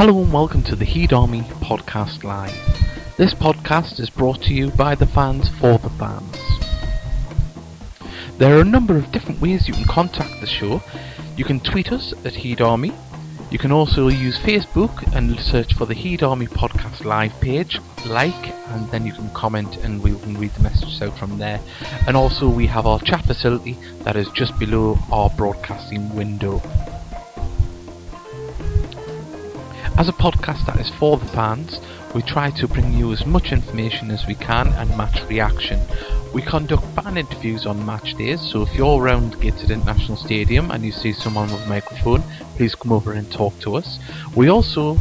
Hello and welcome to the Heed Army Podcast Live. This podcast is brought to you by the fans for the fans. There are a number of different ways you can contact the show. You can tweet us at Heed Army. You can also use Facebook and search for the Heed Army Podcast Live page, like, and then you can comment and we can read the messages out from there. And also, we have our chat facility that is just below our broadcasting window. As a podcast that is for the fans, we try to bring you as much information as we can and match reaction. We conduct fan interviews on match days, so if you're around Gateshead International Stadium and you see someone with a microphone, please come over and talk to us. We also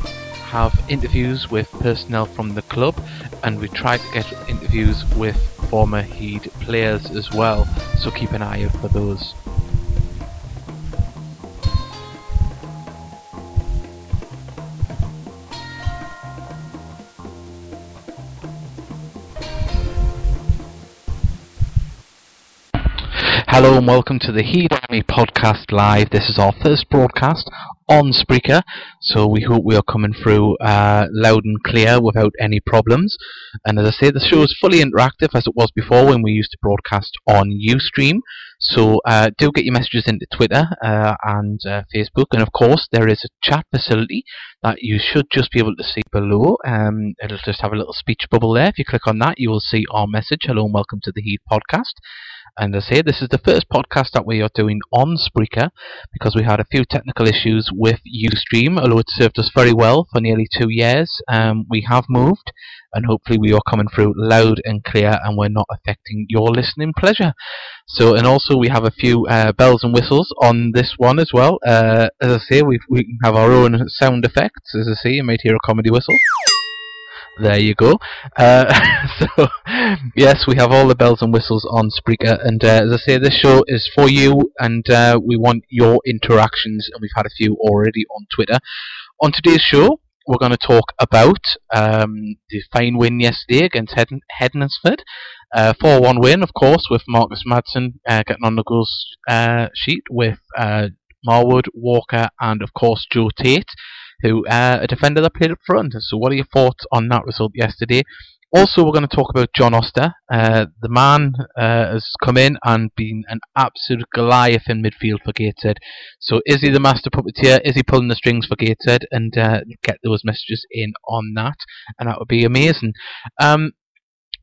have interviews with personnel from the club, and we try to get interviews with former Heed players as well, so keep an eye out for those. Hello and welcome to the Heed Army Podcast Live. This is our first broadcast on Spreaker, so we hope we are coming through uh, loud and clear without any problems. And as I say, the show is fully interactive as it was before when we used to broadcast on Ustream. So uh, do get your messages into Twitter uh, and uh, Facebook, and of course there is a chat facility that you should just be able to see below. Um, it'll just have a little speech bubble there. If you click on that, you will see our message. Hello and welcome to the Heed Podcast. And as I say, this is the first podcast that we are doing on Spreaker because we had a few technical issues with Ustream, although it served us very well for nearly two years. Um, we have moved, and hopefully we are coming through loud and clear, and we're not affecting your listening pleasure. So, and also we have a few uh, bells and whistles on this one as well. Uh, as I say, we we have our own sound effects. As I say, you might hear a comedy whistle. There you go. Uh, so, yes, we have all the bells and whistles on Spreaker, and uh, as I say, this show is for you, and uh, we want your interactions, and we've had a few already on Twitter. On today's show, we're going to talk about um, the fine win yesterday against Hed- Hednesford. 4 uh, 1 win, of course, with Marcus Maddison uh, getting on the goals uh, sheet with Marwood, Walker, and of course Joe Tate who uh, a defender that played up front. So, what are your thoughts on that result yesterday? Also, we're going to talk about John Oster. Uh, the man uh, has come in and been an absolute Goliath in midfield for Gateshead. So, is he the master puppeteer? Is he pulling the strings for Gateshead? And uh, get those messages in on that, and that would be amazing. Um,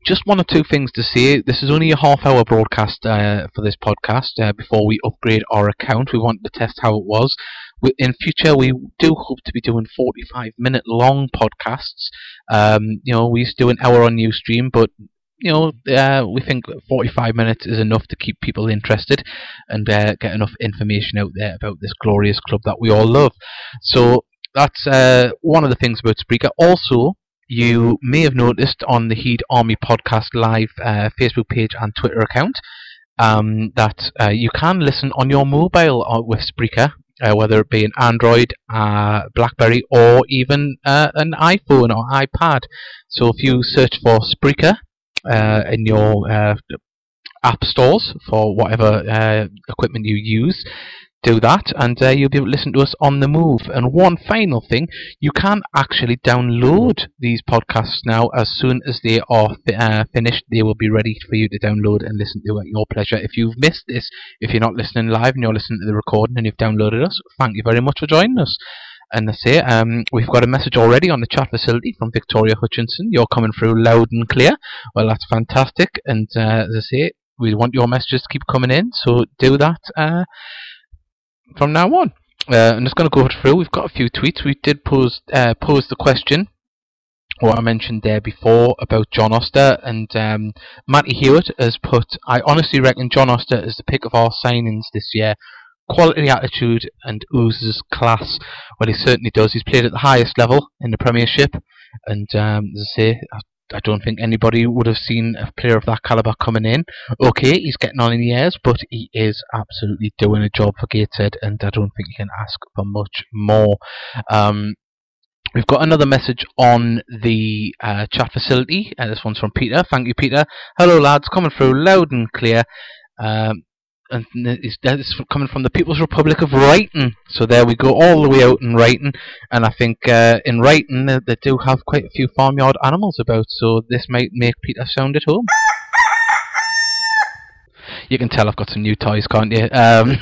just one or two things to say. This is only a half hour broadcast uh, for this podcast uh, before we upgrade our account. We wanted to test how it was in future we do hope to be doing 45 minute long podcasts. Um, you know, we used to do an hour on Ustream, but you know, uh, we think 45 minutes is enough to keep people interested and uh, get enough information out there about this glorious club that we all love. So that's uh, one of the things about Spreaker. Also, you may have noticed on the Heed Army Podcast Live uh, Facebook page and Twitter account um, that uh, you can listen on your mobile uh, with Spreaker uh, whether it be an Android, uh, BlackBerry, or even uh, an iPhone or iPad. So if you search for Spreaker in your app stores for whatever equipment you use, do that and uh, you'll be able to listen to us on the move. And one final thing, you can actually download these podcasts now as soon as they are fi- uh, finished. They will be ready for you to download and listen to at your pleasure. If you've missed this, if you're not listening live and you're listening to the recording and you've downloaded us, thank you very much for joining us. And I say, um, we've got a message already on the chat facility from Victoria Hutchinson. You're coming through loud and clear. Well, that's fantastic. And uh, as I say, we want your messages to keep coming in, so do that. Uh, from now on. Uh, I'm just going to go through. We've got a few tweets. We did pose uh, pose the question, what I mentioned there before about John Oster, and um, Matty Hewitt has put. I honestly reckon John Oster is the pick of our signings this year. Quality attitude and oozes class. Well, he certainly does. He's played at the highest level in the Premiership, and um, as I say, don't think anybody would have seen a player of that caliber coming in. Okay, he's getting on in years, but he is absolutely doing a job for Gateshead, and I don't think you can ask for much more. Um, We've got another message on the uh, chat facility. Uh, this one's from Peter. Thank you, Peter. Hello, lads. Coming through loud and clear. Um, and it's, it's coming from the People's Republic of Ryton. So there we go, all the way out in Ryton, and I think uh, in Ryton they, they do have quite a few farmyard animals about. So this might make Peter sound at home. You can tell I've got some new toys, can't you? Um,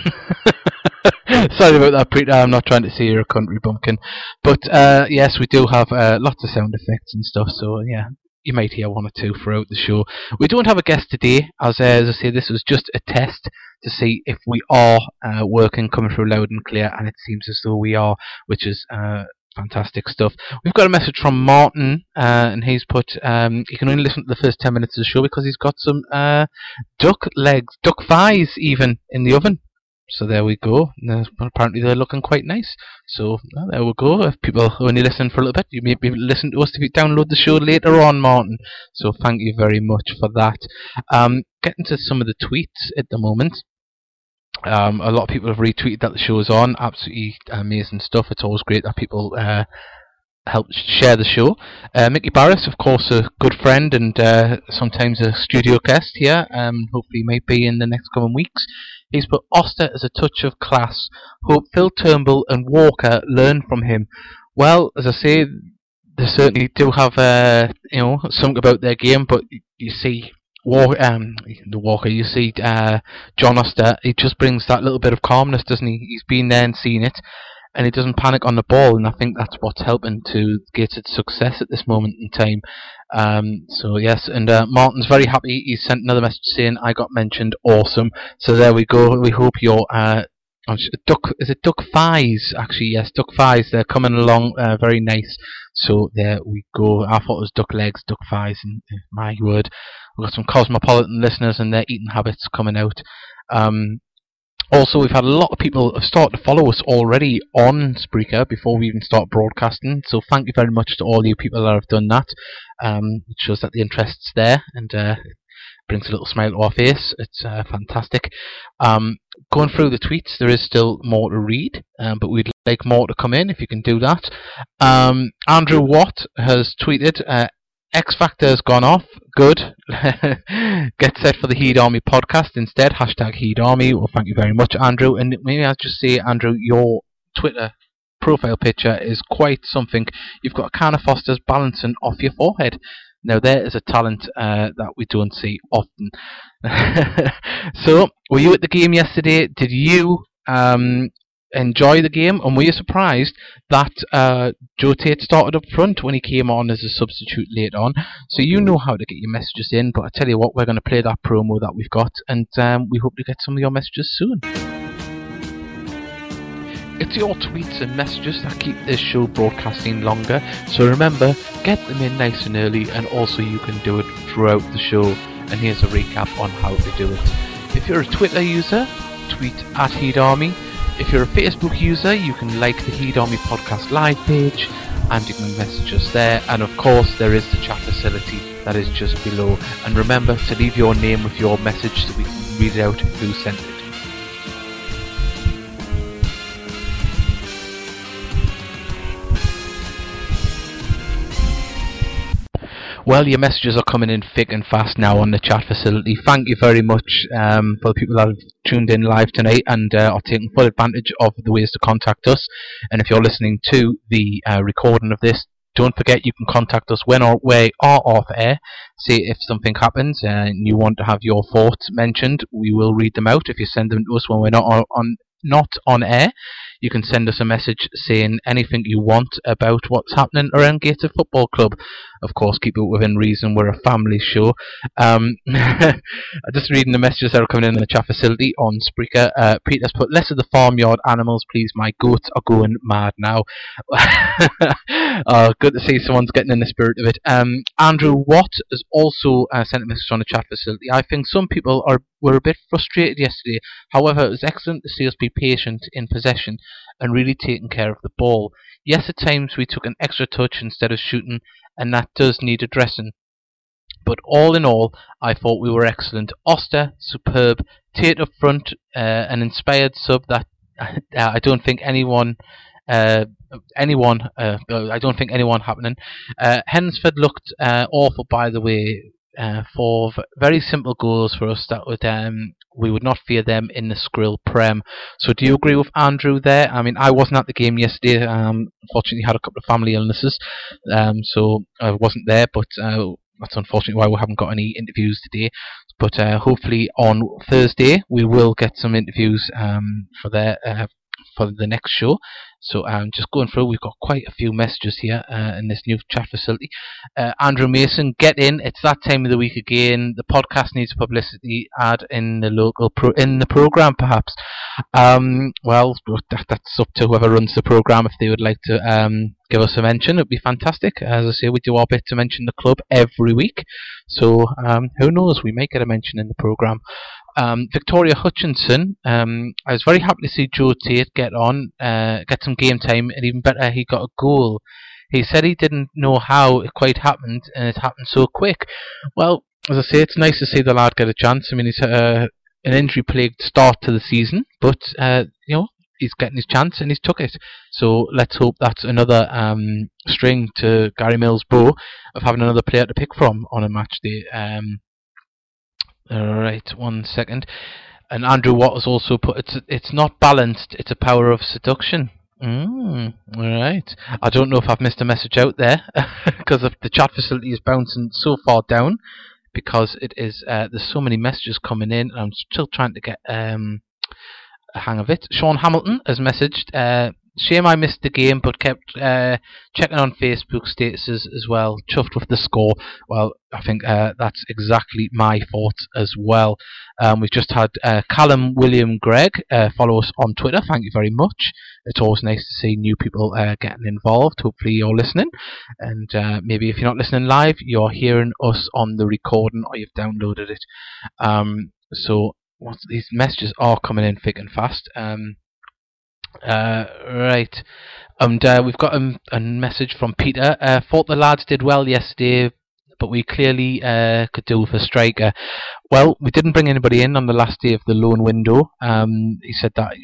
sorry about that, Peter. I'm not trying to say you're a country bumpkin, but uh, yes, we do have uh, lots of sound effects and stuff. So yeah, you might hear one or two throughout the show. We don't have a guest today, as, uh, as I say, this was just a test to see if we are uh, working, coming through loud and clear, and it seems as though we are, which is uh, fantastic stuff. We've got a message from Martin, uh, and he's put um, you can only listen to the first 10 minutes of the show because he's got some uh, duck legs, duck thighs even in the oven. So there we go. apparently they're looking quite nice. So there we go. If people only listen for a little bit, you may be listen to us if you download the show later on, Martin. So thank you very much for that. Um, getting to some of the tweets at the moment. Um, a lot of people have retweeted that the show is on. Absolutely amazing stuff. It's always great that people uh, help share the show. Uh, Mickey Barris, of course, a good friend and uh, sometimes a studio guest here. Um, hopefully, might be in the next coming weeks. He's put Oster as a touch of class. Hope Phil Turnbull and Walker learn from him. Well, as I say, they certainly do have uh, you know something about their game, but you see. Walker, um, the Walker, you see, uh, John Oster, he just brings that little bit of calmness, doesn't he? He's been there and seen it and he doesn't panic on the ball, and I think that's what's helping to get its success at this moment in time. Um, so yes, and uh, Martin's very happy. He sent another message saying I got mentioned. Awesome. So there we go. We hope your uh, duck is it duck thighs actually yes duck thighs they're coming along uh, very nice so there we go I thought it was duck legs duck thighs and uh, my word we've got some cosmopolitan listeners and their eating habits coming out um, also, we've had a lot of people start to follow us already on Spreaker before we even start broadcasting. So thank you very much to all you people that have done that. Um, it shows that the interest's there and uh, brings a little smile to our face. It's uh, fantastic. Um, going through the tweets, there is still more to read, um, but we'd like more to come in if you can do that. Um, Andrew Watt has tweeted, uh, X Factor has gone off. Good. Get set for the Heed Army podcast instead. Hashtag Heed Army. Well, thank you very much, Andrew. And maybe I'll just say, Andrew, your Twitter profile picture is quite something. You've got a can of Foster's balancing off your forehead. Now, there is a talent uh, that we don't see often. so, were you at the game yesterday? Did you um, enjoy the game, and were you surprised that uh, Joe Tate started up front when he came on as a substitute late on? So you know how to get your messages in, but I tell you what, we're going to play that promo that we've got, and um, we hope to get some of your messages soon. It's your tweets and messages that keep this show broadcasting longer, so remember, get them in nice and early, and also you can do it throughout the show. And here's a recap on how to do it. If you're a Twitter user, tweet at Heed Army. If you're a Facebook user, you can like the Heed Army Podcast live page and you can message us there. And of course, there is the chat facility that is just below. And remember to leave your name with your message so we can read it out who sent it. Well, your messages are coming in thick and fast now on the chat facility. Thank you very much um, for the people that have tuned in live tonight and uh, are taking full advantage of the ways to contact us. And if you're listening to the uh, recording of this, don't forget you can contact us when or we are off air. See if something happens and you want to have your thoughts mentioned. We will read them out if you send them to us when we're not on not on air you can send us a message saying anything you want about what's happening around Gateshead Football Club. Of course, keep it within reason. We're a family show. Um, just reading the messages that are coming in, in the chat facility on Spreaker. Uh, Peter's put less of the farmyard animals, please. My goats are going mad now. uh, good to see someone's getting in the spirit of it. Um, Andrew Watt has also uh, sent a message on the chat facility. I think some people are were a bit frustrated yesterday. However, it was excellent to see us be patient in possession and really taking care of the ball. Yes, at times we took an extra touch instead of shooting, and that does need addressing. But all in all, I thought we were excellent. Oster, superb. Tate up front, uh, an inspired sub that I don't think anyone uh, anyone, uh, I don't think anyone happening. Uh, Hensford looked uh, awful, by the way. Uh, for very simple goals for us that would um, we would not fear them in the Skrill Prem. So do you agree with Andrew there? I mean, I wasn't at the game yesterday. Um, unfortunately, had a couple of family illnesses, um, so I wasn't there. But uh, that's unfortunately why we haven't got any interviews today. But uh, hopefully on Thursday we will get some interviews um, for their uh, for the next show. So I'm um, just going through, we've got quite a few messages here uh, in this new chat facility. Uh, Andrew Mason, get in. It's that time of the week again. The podcast needs publicity ad in the local pro- in the program, perhaps. Um, well, that, that's up to whoever runs the program if they would like to um, give us a mention. It'd be fantastic. As I say, we do our bit to mention the club every week. So um, who knows? We may get a mention in the program. Um, Victoria Hutchinson, um, I was very happy to see Joe Tate get on, uh, get some game time, and even better, he got a goal. He said he didn't know how it quite happened, and it happened so quick. Well, as I say, it's nice to see the lad get a chance. I mean, he's uh, an injury-plagued start to the season, but uh, you know he's getting his chance and he's took it. So let's hope that's another um, string to Gary Mills' bow of having another player to pick from on a match day. Um, Alright, one second. And Andrew Watt has also put it's it's not balanced, it's a power of seduction. Mm, alright. I don't know if I've missed a message out there because the chat facility is bouncing so far down because it is uh, there's so many messages coming in and I'm still trying to get um, a hang of it. Sean Hamilton has messaged uh, Shame I missed the game, but kept uh, checking on Facebook statuses as well. Chuffed with the score. Well, I think uh, that's exactly my thought as well. Um, we've just had uh, Callum William Gregg uh, follow us on Twitter. Thank you very much. It's always nice to see new people uh, getting involved. Hopefully, you're listening, and uh, maybe if you're not listening live, you're hearing us on the recording or you've downloaded it. Um, so these messages are coming in thick and fast. Um, uh, right. And uh, we've got a, a, message from Peter. Uh, thought the lads did well yesterday, but we clearly uh, could do with a striker. Well, we didn't bring anybody in on the last day of the loan window. Um, he said that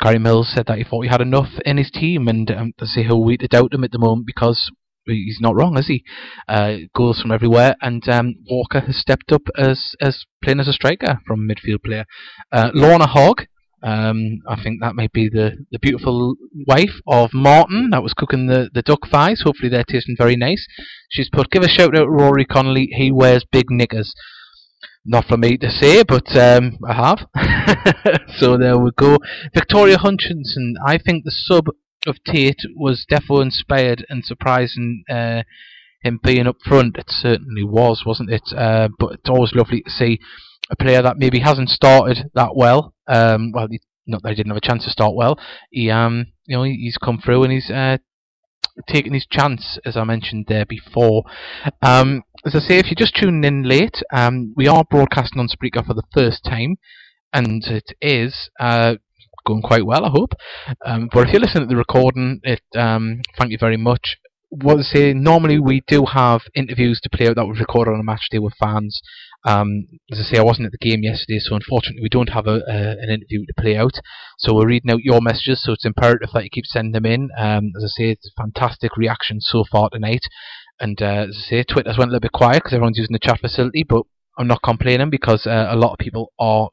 Gary Mills said that he thought he had enough in his team, and um, to say how we to doubt him at the moment because he's not wrong, is he? Uh, goals from everywhere, and um, Walker has stepped up as as playing as a striker from midfield player. Uh, Lorna Hogg um, I think that may be the, the beautiful wife of Martin that was cooking the, the duck thighs. Hopefully they're tasting very nice. She's put, give a shout out to Rory Connolly. He wears big knickers. Not for me to say, but um, I have. so there we go. Victoria Hutchinson. I think the sub of Tate was defo inspired and surprising. Uh, him being up front, it certainly was, wasn't it? Uh, but it's always lovely to see a player that maybe hasn't started that well. Um, well, he, not that he didn't have a chance to start well. He, um, you know, he's come through and he's uh, taken his chance, as I mentioned there before. Um, as I say, if you're just tuning in late, um, we are broadcasting on Spreaker for the first time, and it is uh, going quite well, I hope. Um, but if you're listening to the recording, it um, thank you very much what I say, normally we do have interviews to play out that we record on a match day with fans. Um, as I say, I wasn't at the game yesterday, so unfortunately we don't have a, an interview to play out. So we're reading out your messages, so it's imperative that you keep sending them in. Um, as I say, it's a fantastic reaction so far tonight. And uh, as I say, Twitter's went a little bit quiet because everyone's using the chat facility, but I'm not complaining because uh, a lot of people are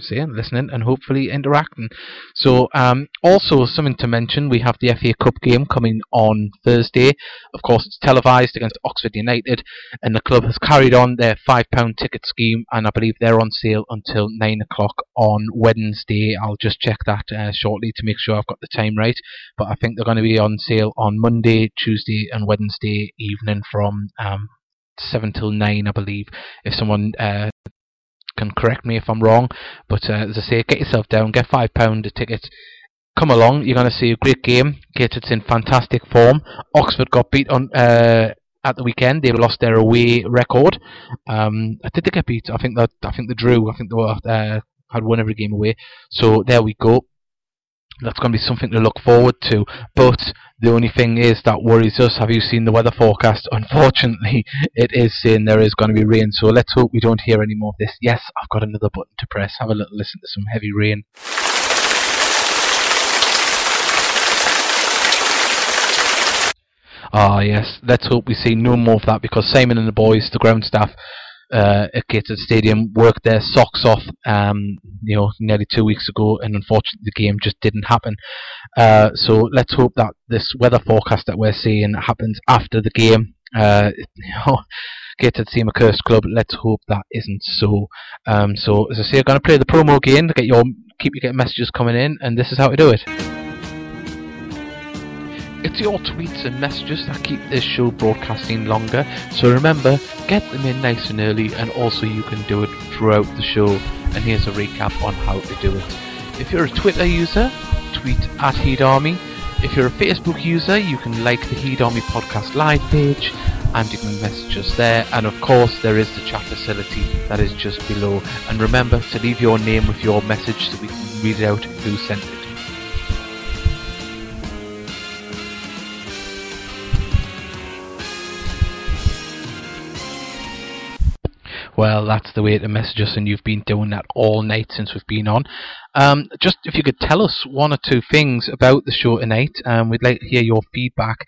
saying, listening, and hopefully interacting. So, um, also something to mention: we have the FA Cup game coming on Thursday. Of course, it's televised against Oxford United, and the club has carried on their five pound ticket scheme, and I believe they're on sale until nine o'clock on Wednesday. I'll just check that uh, shortly to make sure I've got the time right. But I think they're going to be on sale on Monday, Tuesday, and Wednesday evening from um, seven till nine, I believe. If someone uh, can correct me if I'm wrong. But uh, as I say, get yourself down, get five pound a ticket. Come along, you're going to see a great game. Gated's in fantastic form. Oxford got beat on uh, at the weekend. They lost their away record. Um, did they get beat? I think that I think they drew. I think they were, uh, had won every game away. So there we go that's going to be something to look forward to. But the only thing is that worries us. Have you seen the weather forecast? Unfortunately, it is saying there is going to be rain. So let's hope we don't hear any more of this. Yes, I've got another button to press. Have a little listen to some heavy rain. Ah, yes. Let's hope we see no more of that because Simon and the boys, the ground staff, uh, at Gateshead Stadium, worked their socks off, um, you know, nearly two weeks ago, and unfortunately the game just didn't happen. Uh, so let's hope that this weather forecast that we're seeing happens after the game. Uh, you know, Gateshead seem a cursed club. Let's hope that isn't so. Um, so as I say, I'm going to play the promo again to get your keep you getting messages coming in, and this is how to do it. It's your tweets and messages that keep this show broadcasting longer, so remember, get them in nice and early, and also you can do it throughout the show. And here's a recap on how to do it. If you're a Twitter user, tweet at Heed Army. If you're a Facebook user, you can like the Heed Army podcast live page and you can message us there. And of course, there is the chat facility that is just below. And remember to leave your name with your message so we can read out who sent it. Well, that's the way to message us, and you've been doing that all night since we've been on. Um, just if you could tell us one or two things about the show tonight, um, we'd like to hear your feedback.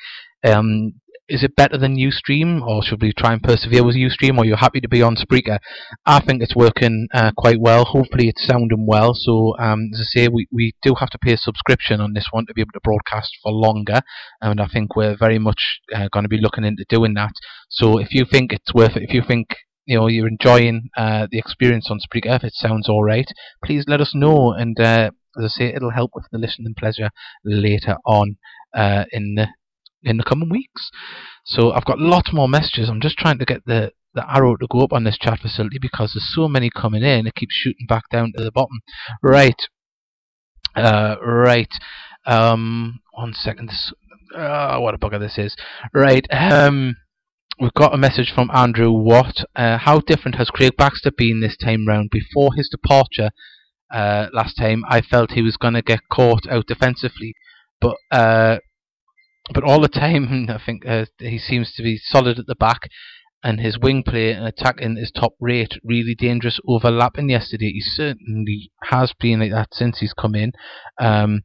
Um, is it better than Ustream, or should we try and persevere with Ustream, or are you happy to be on Spreaker? I think it's working uh, quite well. Hopefully, it's sounding well. So, um, as I say, we, we do have to pay a subscription on this one to be able to broadcast for longer, and I think we're very much uh, going to be looking into doing that. So, if you think it's worth it, if you think you know you're enjoying uh, the experience on Spreaker, if it sounds all right, please let us know. And uh, as I say, it'll help with the listening pleasure later on uh, in the in the coming weeks. So I've got lots more messages. I'm just trying to get the the arrow to go up on this chat facility because there's so many coming in. It keeps shooting back down to the bottom. Right. Uh, right. Um, one second. Uh, what a bugger this is. Right. Um, we've got a message from Andrew Watt. Uh, how different has Craig Baxter been this time round? Before his departure uh, last time, I felt he was going to get caught out defensively, but uh, but all the time, I think uh, he seems to be solid at the back, and his wing play and attacking is top rate. Really dangerous overlapping yesterday. He certainly has been like that since he's come in. Um,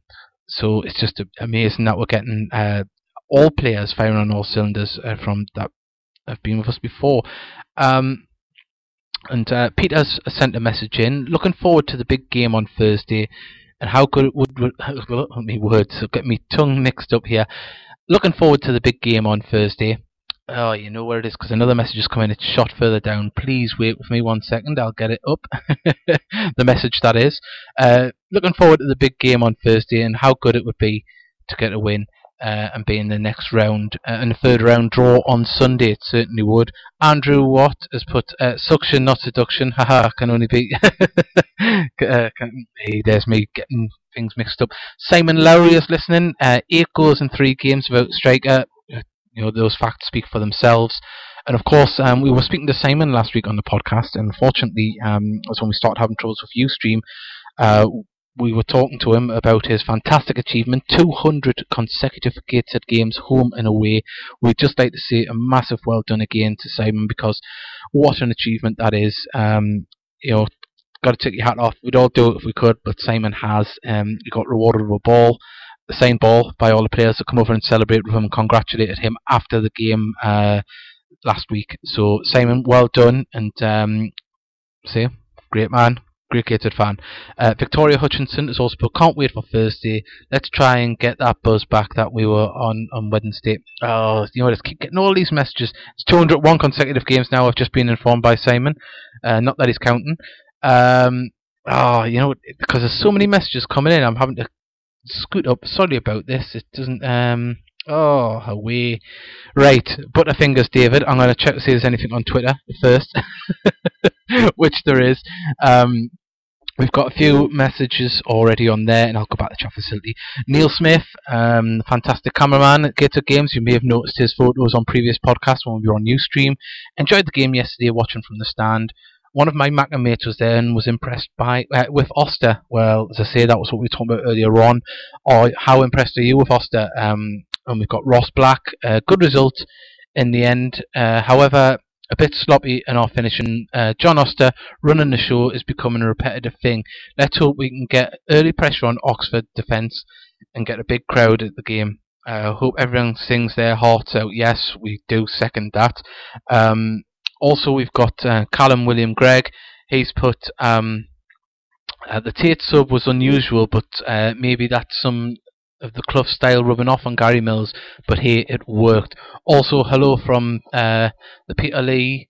so it's just amazing that we're getting uh, all players firing on all cylinders uh, from that have been with us before. Um, and uh, Peter's sent a message in. Looking forward to the big game on Thursday, and how good it would, would me words get me tongue mixed up here. Looking forward to the big game on Thursday. Oh, you know where it is because another message is coming. It's shot further down. Please wait with me one second. I'll get it up. the message that is. Uh, looking forward to the big game on Thursday and how good it would be to get a win uh, and be in the next round uh, and the third round draw on Sunday. It certainly would. Andrew Watt has put uh, suction, not seduction. Haha, can only be. uh, there's me getting things mixed up. Simon Lowry is listening. Uh, eight goals in three games without striker. Uh, you know those facts speak for themselves. And of course, um, we were speaking to Simon last week on the podcast, and unfortunately, um, when we started having troubles with UStream. Uh, we were talking to him about his fantastic achievement 200 consecutive Gateshead games home and away. We'd just like to say a massive well done again to Simon because what an achievement that is. Um, you know, got to take your hat off. We'd all do it if we could, but Simon has. Um, he got rewarded with a ball, the same ball, by all the players that come over and celebrate with him and congratulated him after the game uh, last week. So, Simon, well done, and um, see, great man, great Gateshead fan. Uh, Victoria Hutchinson is also put, can't wait for Thursday. Let's try and get that buzz back that we were on on Wednesday. Oh, you know, let's keep getting all these messages. It's 201 consecutive games now. I've just been informed by Simon. Uh, not that he's counting. Um, oh, you know, because there's so many messages coming in, I'm having to scoot up. Sorry about this. It doesn't. Um, oh, away. Right, Butterfingers, David. I'm going to check to see if there's anything on Twitter first, which there is. Um, We've got a few messages already on there, and I'll go back to the chat facility. Neil Smith, um, fantastic cameraman at Gator Games. You may have noticed his photos on previous podcasts when we were on Ustream. Enjoyed the game yesterday, watching from the stand one of my Macca mates was there and was impressed by uh, with Oster. Well, as I say, that was what we were talking about earlier on. Or how impressed are you with Oster? Um, and we've got Ross Black. Uh, good result in the end. Uh, however, a bit sloppy in our finishing. Uh, John Oster running the show is becoming a repetitive thing. Let's hope we can get early pressure on Oxford defence and get a big crowd at the game. I uh, hope everyone sings their hearts out. Yes, we do second that. Um, also, we've got uh, Callum William Gregg. He's put um, uh, the Tate sub was unusual, but uh, maybe that's some of the Clough style rubbing off on Gary Mills. But hey, it worked. Also, hello from uh, the Peterlee.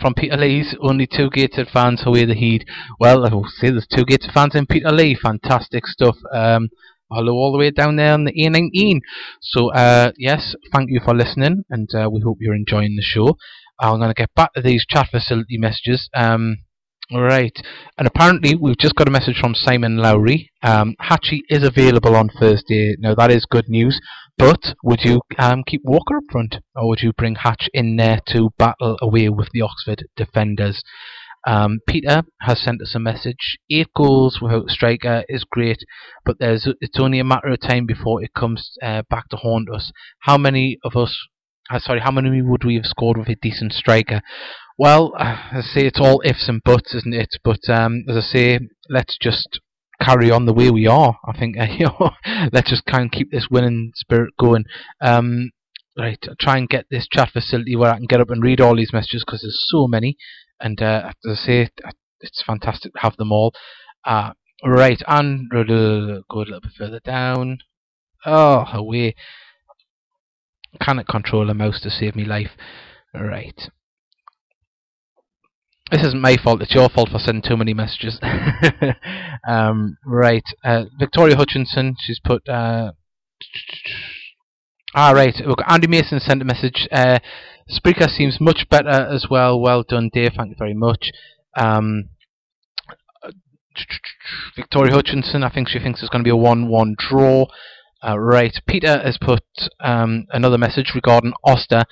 From Peterlee's only two gated fans away the heat. Well, I will say there's two gated fans in Peterlee. Fantastic stuff. Um, hello all the way down there on the A19. So, uh, yes, thank you for listening, and uh, we hope you're enjoying the show. I'm going to get back to these chat facility messages. Um, Right, and apparently we've just got a message from Simon Lowry. Um, Hatchie is available on Thursday. Now that is good news. But would you um, keep Walker up front, or would you bring Hatch in there to battle away with the Oxford defenders? Um, Peter has sent us a message. Eight goals without striker is great, but there's it's only a matter of time before it comes uh, back to haunt us. How many of us? Uh, sorry, how many would we have scored with a decent striker? Well, I say it's all ifs and buts, isn't it? But um, as I say, let's just carry on the way we are. I think uh, you know, let's just kind of keep this winning spirit going. Um, right, I'll try and get this chat facility where I can get up and read all these messages because there's so many, and uh, as I say, it's fantastic to have them all. Uh, right, and go a little bit further down. Oh, away. Cannot control a mouse to save me life. Right. This isn't my fault. It's your fault for sending too many messages. um, right, uh, Victoria Hutchinson. She's put. Uh, ah, right. Look, Andy Mason sent a message. Uh, Spreaker seems much better as well. Well done, Dave. Thank you very much. Um, Victoria Hutchinson. I think she thinks it's going to be a one-one draw. Uh, right. Peter has put um, another message regarding Oster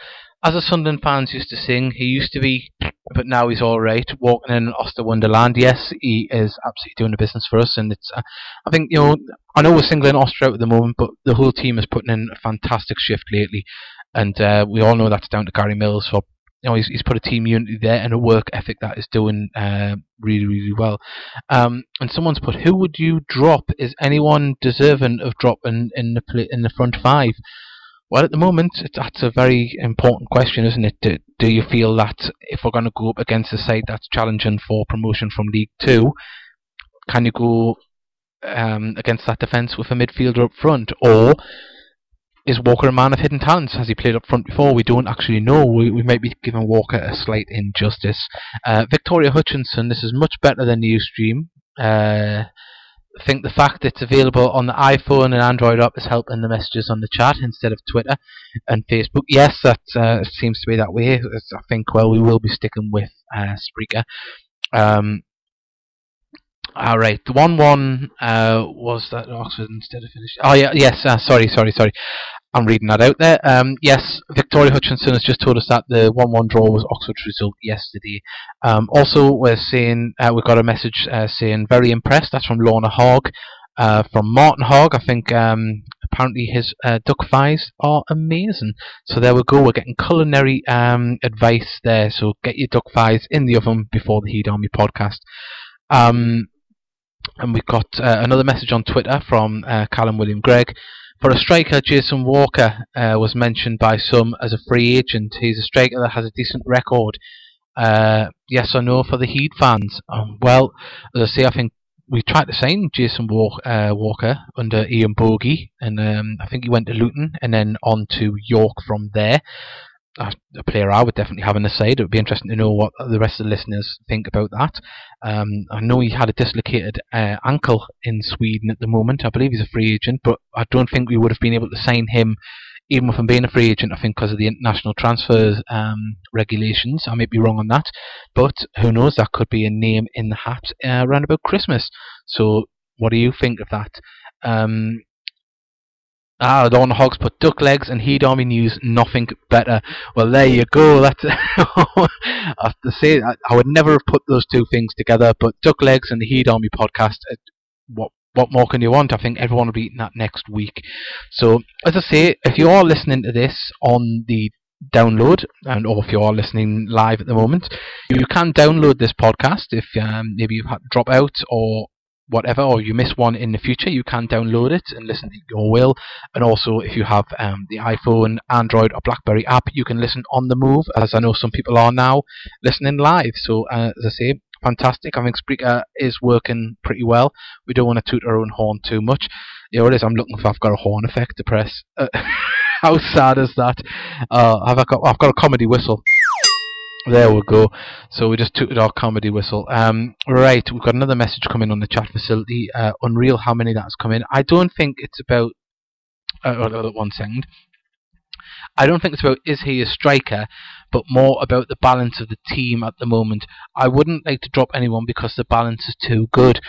as a Sunderland fans used to sing, he used to be, but now he's all right, walking in Oster Wonderland. Yes, he is absolutely doing the business for us, and it's. Uh, I think you know, I know we're singling Oster out at the moment, but the whole team is putting in a fantastic shift lately, and uh, we all know that's down to Gary Mills for. You know, he's, he's put a team unity there and a work ethic that is doing uh, really, really well. Um, and someone's put, who would you drop? Is anyone deserving of dropping in the in the front five? Well, at the moment, that's a very important question, isn't it? Do, do you feel that if we're going to go up against a side that's challenging for promotion from League Two, can you go um, against that defence with a midfielder up front, or is Walker a man of hidden talents? Has he played up front before? We don't actually know. We, we might be giving Walker a slight injustice. Uh, Victoria Hutchinson, this is much better than the. Uh, I think the fact it's available on the iPhone and Android app is helping the messages on the chat instead of Twitter and Facebook. Yes, that uh, seems to be that way. I think, well, we will be sticking with uh, Spreaker. Um, all right, the one one uh, was that Oxford instead of finished. Oh yeah, yes. Uh, sorry, sorry, sorry. I'm reading that out there. Um, yes, Victoria Hutchinson has just told us that the 1 1 draw was Oxford's result yesterday. Um, also, we're saying, uh, we've got a message uh, saying, very impressed. That's from Lorna Hogg. Uh, from Martin Hogg, I think um, apparently his uh, duck thighs are amazing. So there we go, we're getting culinary um, advice there. So get your duck thighs in the oven before the Heed Army podcast. Um, and we've got uh, another message on Twitter from uh, Callum William Gregg. For a striker, Jason Walker uh, was mentioned by some as a free agent. He's a striker that has a decent record. Uh, yes or no for the Heed fans? Um, well, as I say, I think we tried to sign Jason Walk, uh, Walker under Ian Bogie, and um, I think he went to Luton and then on to York from there a player I would definitely have on the side. It would be interesting to know what the rest of the listeners think about that. Um, I know he had a dislocated uh, ankle in Sweden at the moment. I believe he's a free agent, but I don't think we would have been able to sign him even him being a free agent. I think because of the international transfer um, regulations. I may be wrong on that, but who knows? That could be a name in the hat uh, around about Christmas. So, what do you think of that? Um, Ah, one Hogs put duck legs and Heed Army News, nothing better. Well, there you go. That's I have to say I, would never have put those two things together. But duck legs and the Heed Army podcast, what what more can you want? I think everyone will be eating that next week. So, as I say, if you are listening to this on the download, and or if you are listening live at the moment, you can download this podcast if um, maybe you've had drop out or whatever, or you miss one in the future, you can download it and listen to your will. And also, if you have um, the iPhone, Android, or BlackBerry app, you can listen on the move, as I know some people are now listening live. So, uh, as I say, fantastic. I think Spreaker is working pretty well. We don't want to toot our own horn too much. Know, it is. I'm looking for. I've got a horn effect to press. Uh, how sad is that? Uh, I've got. I've got a comedy whistle. There we go. So we just took our comedy whistle. Um, right, we've got another message coming on the chat facility. Uh, Unreal, how many that's come in? I don't think it's about. Uh, one second. I don't think it's about is he a striker, but more about the balance of the team at the moment. I wouldn't like to drop anyone because the balance is too good.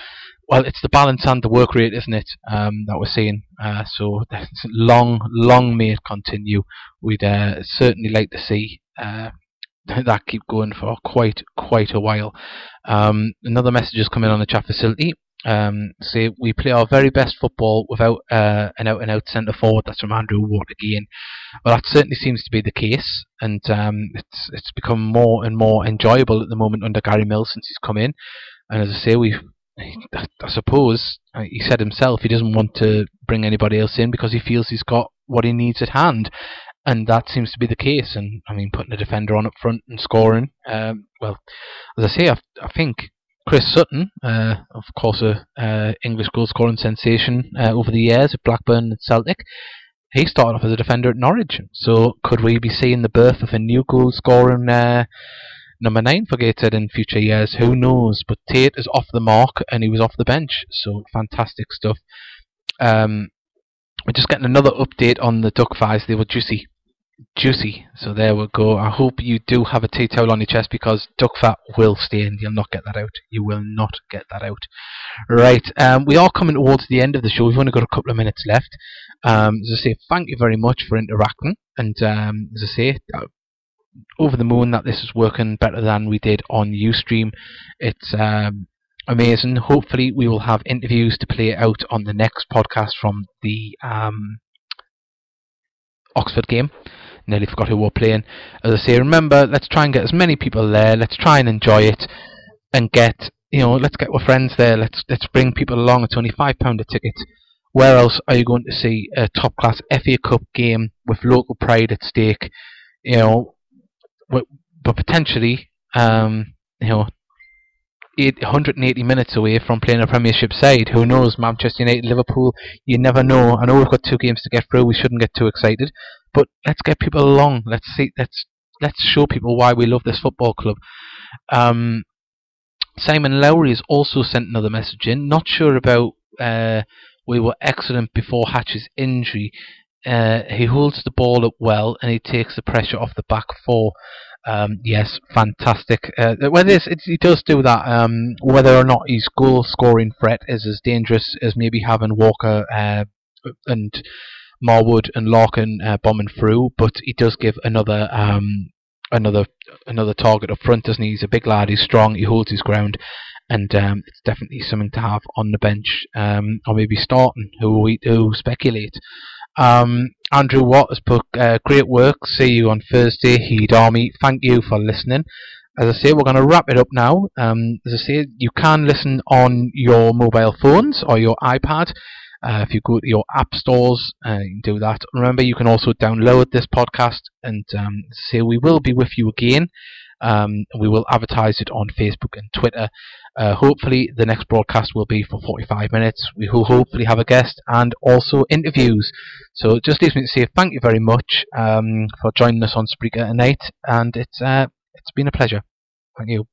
Well, it's the balance and the work rate, isn't it? Um, that we're seeing. Uh, so long, long may it continue. We'd uh, certainly like to see uh, that keep going for quite quite a while. Um, another message has come in on the chat facility. Um, say we play our very best football without uh, an out and out centre forward. That's from Andrew Watt again. Well, that certainly seems to be the case, and um, it's it's become more and more enjoyable at the moment under Gary Mills since he's come in. And as I say, we I suppose uh, he said himself he doesn't want to bring anybody else in because he feels he's got what he needs at hand and that seems to be the case. And I mean, putting a defender on up front and scoring. Um, well, as I say, I, I think Chris Sutton, uh, of course, a uh, English goal scoring sensation uh, over the years at Blackburn and Celtic. He started off as a defender at Norwich. So could we be seeing the birth of a new goal scoring uh, number nine for Gateshead in future years? Who knows? But Tate is off the mark and he was off the bench. So fantastic stuff. Um, we're just getting another update on the duck fires. They were juicy juicy. So there we go. I hope you do have a tea towel on your chest because duck fat will stain. You'll not get that out. You will not get that out. Right. Um, we are coming towards the end of the show. We've only got a couple of minutes left. Um, as I say, thank you very much for interacting. And um, as I say, uh, over the moon that this is working better than we did on Ustream. It's um, amazing. Hopefully, we will have interviews to play out on the next podcast from the um, Oxford game nearly forgot who we're playing. As I say, remember, let's try and get as many people there. Let's try and enjoy it, and get you know, let's get our friends there. Let's let's bring people along. It's only five pound a ticket. Where else are you going to see a top class FA Cup game with local pride at stake? You know, but, but potentially, um, you know, 180 minutes away from playing a Premiership side. Who knows? Manchester United, Liverpool. You never know. I know we've got two games to get through. We shouldn't get too excited, but let's get people along. Let's see. Let's let's show people why we love this football club. Um, Simon Lowry has also sent another message in. Not sure about. Uh, we were excellent before Hatch's injury. Uh, he holds the ball up well and he takes the pressure off the back four. Um, yes, fantastic. Uh, whether he does do that, um, whether or not his goal scoring threat is as dangerous as maybe having Walker uh, and Marwood and Larkin uh, bombing through, but he does give another um, another another target up front, doesn't he? He's a big lad. He's strong. He holds his ground, and um, it's definitely something to have on the bench, um, or maybe starting. Who we who speculate. Um, Andrew Watt has put uh, great work. See you on Thursday, Heed Army. Thank you for listening. As I say, we're going to wrap it up now. Um, as I say, you can listen on your mobile phones or your iPad. Uh, if you go to your app stores, uh, you can do that. Remember, you can also download this podcast, and um, say we will be with you again. Um, we will advertise it on Facebook and Twitter. Uh, hopefully, the next broadcast will be for 45 minutes. We will hopefully have a guest and also interviews. So, it just leaves me to say thank you very much um, for joining us on Spreaker tonight, and it's uh, it's been a pleasure. Thank you.